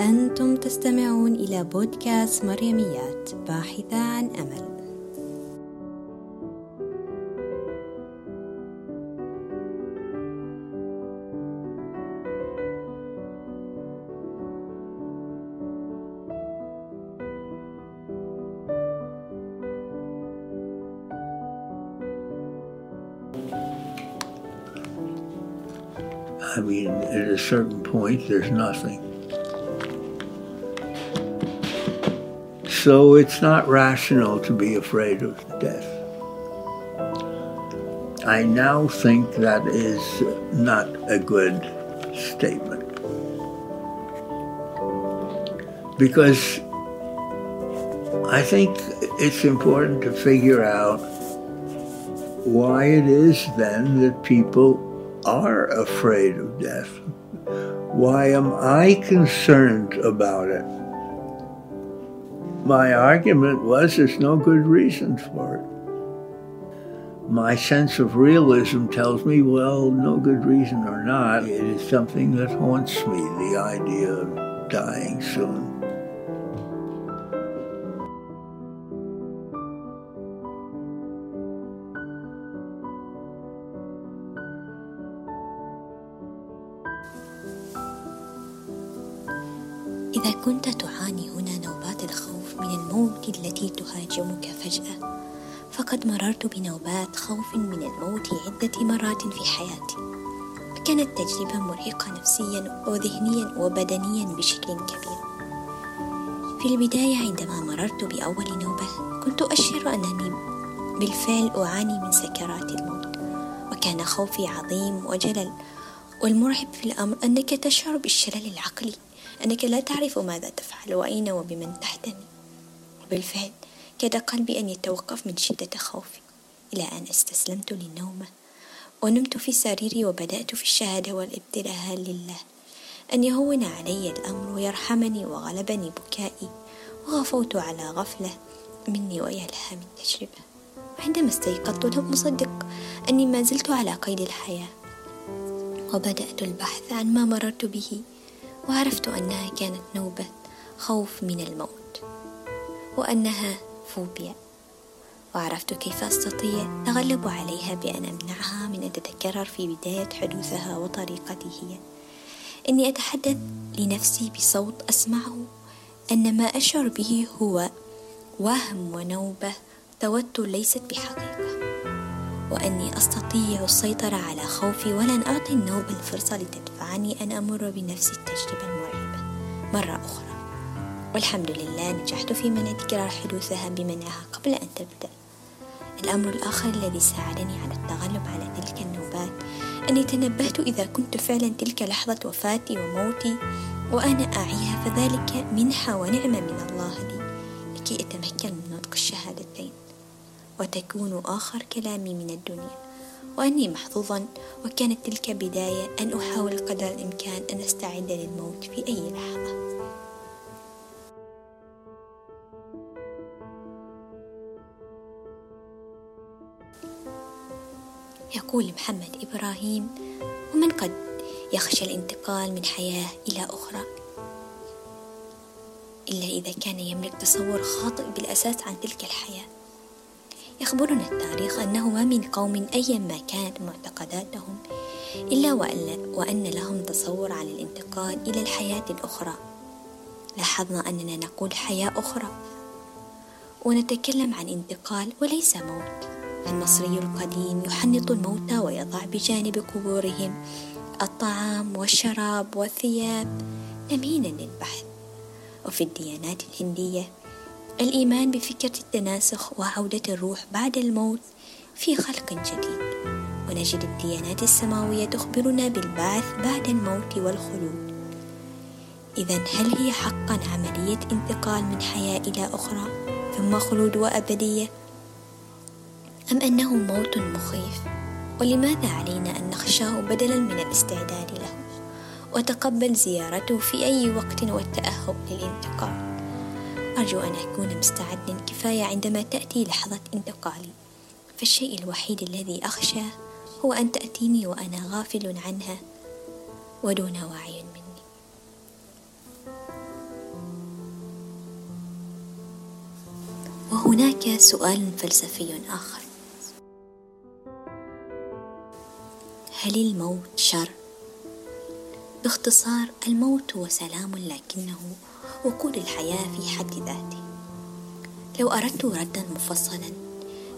أنتم تستمعون إلى بودكاست مريميات باحثة عن أمل I mean, at a certain point, there's nothing. So it's not rational to be afraid of death. I now think that is not a good statement. Because I think it's important to figure out why it is then that people are afraid of death. Why am I concerned about it? My argument was there's no good reason for it. My sense of realism tells me, well, no good reason or not, it is something that haunts me, the idea of dying soon. إذا كنت تعاني هنا نوبات الخوف من الموت التي تهاجمك فجأة فقد مررت بنوبات خوف من الموت عدة مرات في حياتي. فكانت تجربة مرهقة نفسيا وذهنيا وبدنيا بشكل كبير. في البداية عندما مررت بأول نوبة كنت أشعر أنني بالفعل أعاني من سكرات الموت وكان خوفي عظيم وجلل. والمرعب في الأمر أنك تشعر بالشلل العقلي. أنك لا تعرف ماذا تفعل وأين وبمن تحتمي وبالفعل كاد قلبي أن يتوقف من شدة خوفي. إلى أن استسلمت للنومة ونمت في سريري وبدأت في الشهادة والابتلاء. لله أن يهون علي الأمر ويرحمني وغلبني بكائي وغفوت على غفلة مني ويا لها من تجربة وعندما استيقظت لم أصدق أني ما زلت على قيد الحياة. وبدأت البحث عن ما مررت به. وعرفت أنها كانت نوبة خوف من الموت وأنها فوبيا. وعرفت كيف أستطيع التغلب عليها بأن أمنعها من أن تتكرر في بداية حدوثها وطريقتي هي. إني أتحدث لنفسي بصوت أسمعه أن ما أشعر به هو وهم ونوبة توتر ليست بحقيقة. وأني أستطيع السيطرة على خوفي ولن أعطي النوبة الفرصة لتدفعني. أن أمر بنفس التجربة المرعبة مرة أخرى. والحمد لله نجحت في منع تكرار حدوثها بمنعها قبل أن تبدأ. الأمر الآخر الذي ساعدني على التغلب على تلك النوبات أني تنبهت إذا كنت فعلا تلك لحظة وفاتي وموتي وأنا أعيها فذلك منحة ونعمة من الله. وتكون آخر كلامي من الدنيا. وأني محظوظا وكانت تلك بداية أن أحاول قدر الإمكان أن أستعد للموت في أي لحظة. يقول محمد إبراهيم ومن قد يخشى الانتقال من حياة إلى أخرى؟ إلا إذا كان يملك تصور خاطئ بالأساس عن تلك الحياة. يخبرنا التاريخ أنه ما من قوم أيا ما كانت معتقداتهم إلا وأن لهم تصور عن الانتقال إلى الحياة الأخرى. لاحظنا أننا نقول حياة أخرى. ونتكلم عن انتقال وليس موت. المصري القديم يحنط الموتى ويضع بجانب قبورهم الطعام والشراب والثياب تمهيدا للبحث وفي الديانات الهندية الإيمان بفكرة التناسخ وعودة الروح بعد الموت في خلق جديد. ونجد الديانات السماوية تخبرنا بالبعث بعد الموت والخلود. إذا هل هي حقا عملية انتقال من حياة إلى أخرى ثم خلود وأبدية؟ أم أنه موت مخيف؟ ولماذا علينا أن نخشاه بدلا من الاستعداد له؟ وتقبل زيارته في أي وقت والتأهب للانتقال أرجو أن أكون مستعدا كفاية عندما تأتي لحظة انتقالي. فالشيء الوحيد الذي أخشى هو أن تأتيني وأنا غافل عنها ودون وعي مني. وهناك سؤال فلسفي آخر. هل الموت شر؟ باختصار الموت هو سلام لكنه وقود الحياة في حد ذاته. لو أردت ردا مفصلا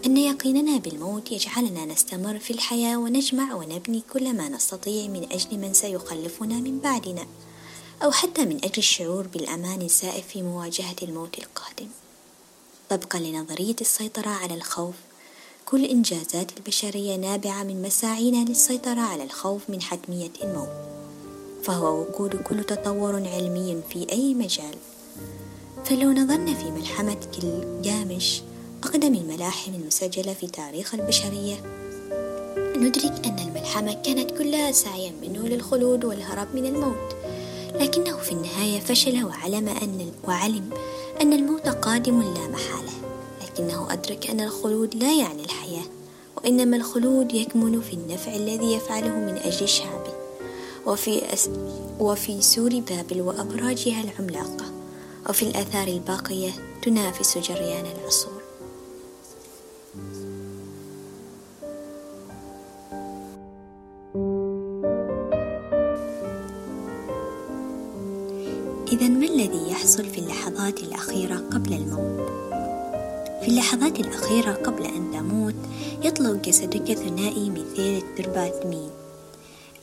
أن يقيننا بالموت يجعلنا نستمر في الحياة ونجمع ونبني كل ما نستطيع من أجل من سيخلفنا من بعدنا أو حتى من أجل الشعور بالأمان الزائف في مواجهة الموت القادم. طبقا لنظرية السيطرة على الخوف كل إنجازات البشرية نابعة من مساعينا للسيطرة على الخوف من حتمية الموت. فهو وقود كل تطور علمي في أي مجال. فلو نظرنا في ملحمة جامش أقدم الملاحم المسجلة في تاريخ البشرية. ندرك أن الملحمة كانت كلها سعيا منه للخلود والهرب من الموت. لكنه في النهاية فشل وعلم أن وعلم أن الموت قادم لا محالة. لكنه أدرك أن الخلود لا يعني الحياة وإنما الخلود يكمن في النفع الذي يفعله من أجل شعبه وفي, أس وفي سور بابل وأبراجها العملاقة وفي الآثار الباقية تنافس جريان العصور إذا ما الذي يحصل في اللحظات الأخيرة قبل الموت؟ في اللحظات الأخيرة قبل أن تموت يطلق جسدك ثنائي مثير الترباتمين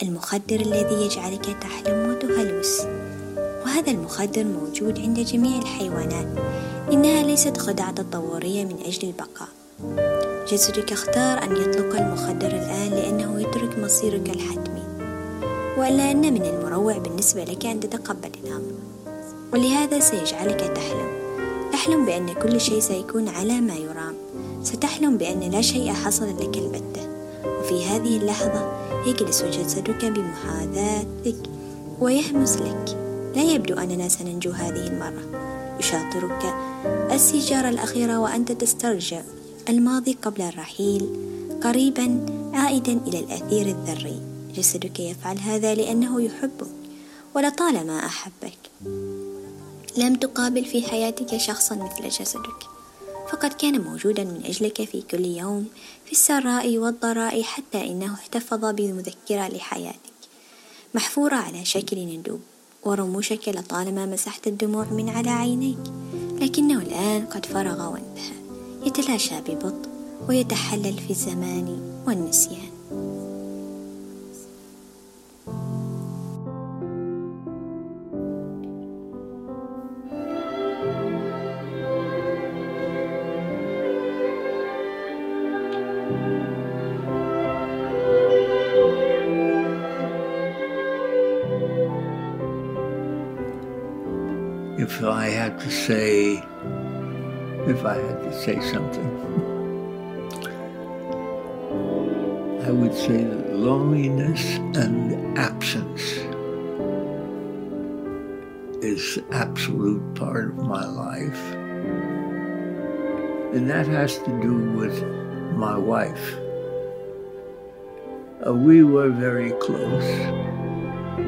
المخدر الذي يجعلك تحلم وتهلوس. وهذا المخدر موجود عند جميع الحيوانات إنها ليست خدعة تطورية من أجل البقاء. جسدك اختار أن يطلق المخدر الآن لأنه يترك مصيرك الحتمي. وإلا أن من المروع بالنسبة لك أن تتقبل الأمر. ولهذا سيجعلك تحلم. تحلم بأن كل شيء سيكون على ما يرام. ستحلم بأن لا شيء حصل لك البتة. وفي هذه اللحظة يجلس جسدك بمحاذاتك ويهمس لك. لا يبدو أننا سننجو هذه المرة. يشاطرك السيجارة الأخيرة وأنت تسترجع الماضي قبل الرحيل قريبا عائدا إلى الأثير الذري. جسدك يفعل هذا لأنه يحبك ولطالما أحبك. لم تقابل في حياتك شخصا مثل جسدك. فقد كان موجودا من أجلك في كل يوم في السراء والضراء حتى إنه احتفظ بمذكرة لحياتك. محفورة على شكل ندوب ورموشك لطالما مسحت الدموع من على عينيك لكنه الآن قد فرغ وانتهى. يتلاشى ببطء ويتحلل في الزمان والنسيان. If I had to say, if I had to say something, I would say that loneliness and absence is absolute part of my life. And that has to do with my wife. Uh, we were very close.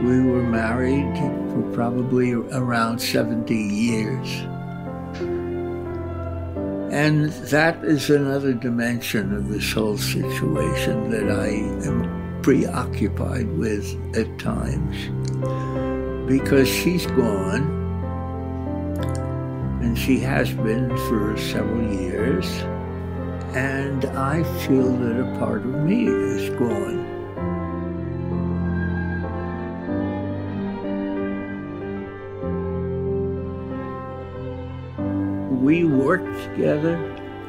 We were married for probably around 70 years. And that is another dimension of this whole situation that I am preoccupied with at times. Because she's gone, and she has been for several years, and I feel that a part of me is gone. We worked together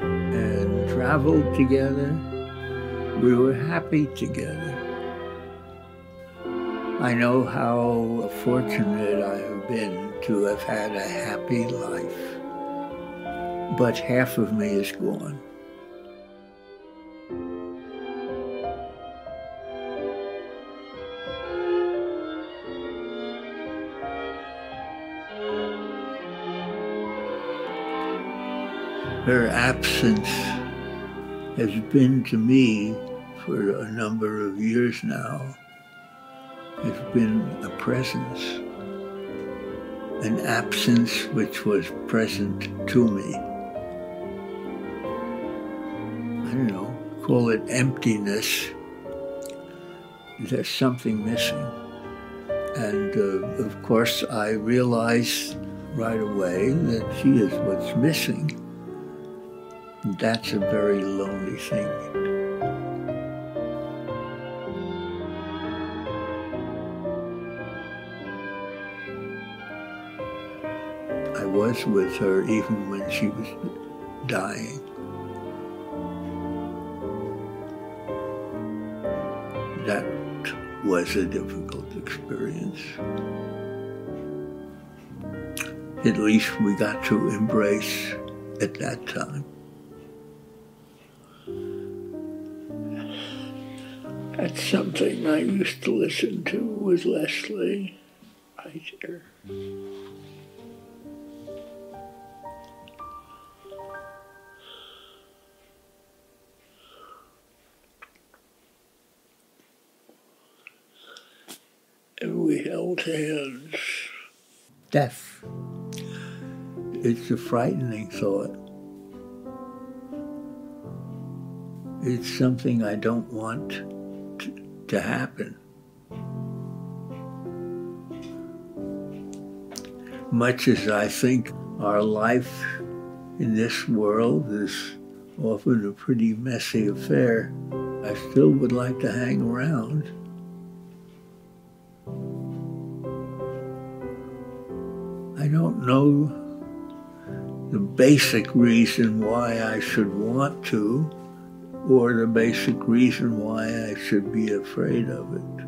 and traveled together. We were happy together. I know how fortunate I have been to have had a happy life. But half of me is gone. Her absence has been to me for a number of years now, has been a presence, an absence which was present to me. I don't know, call it emptiness. There's something missing. And uh, of course, I realized right away that she is what's missing. That's a very lonely thing. I was with her even when she was dying. That was a difficult experience. At least we got to embrace at that time. That's something I used to listen to with Leslie right here. And we held hands. Death. It's a frightening thought. It's something I don't want to, happen. Much as I think our life in this world is often a pretty messy affair, I still would like to hang around. I don't know the basic reason why I should want to or the basic reason why I should be afraid of it.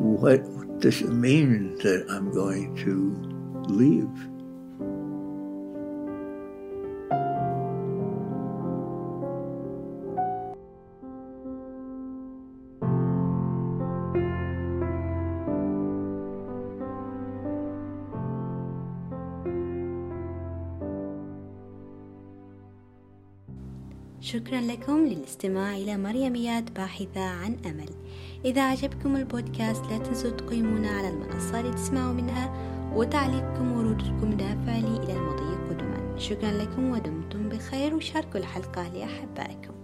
What does it mean that I'm going to leave? شكرا لكم للاستماع إلى مريميات باحثة عن أمل. إذا عجبكم البودكاست لا تنسوا تقيمونا على المنصة اللي تسمعوا منها وتعليقكم وردودكم دافع لي إلى المضي قدما. شكرا لكم ودمتم بخير وشاركوا الحلقة لأحبائكم.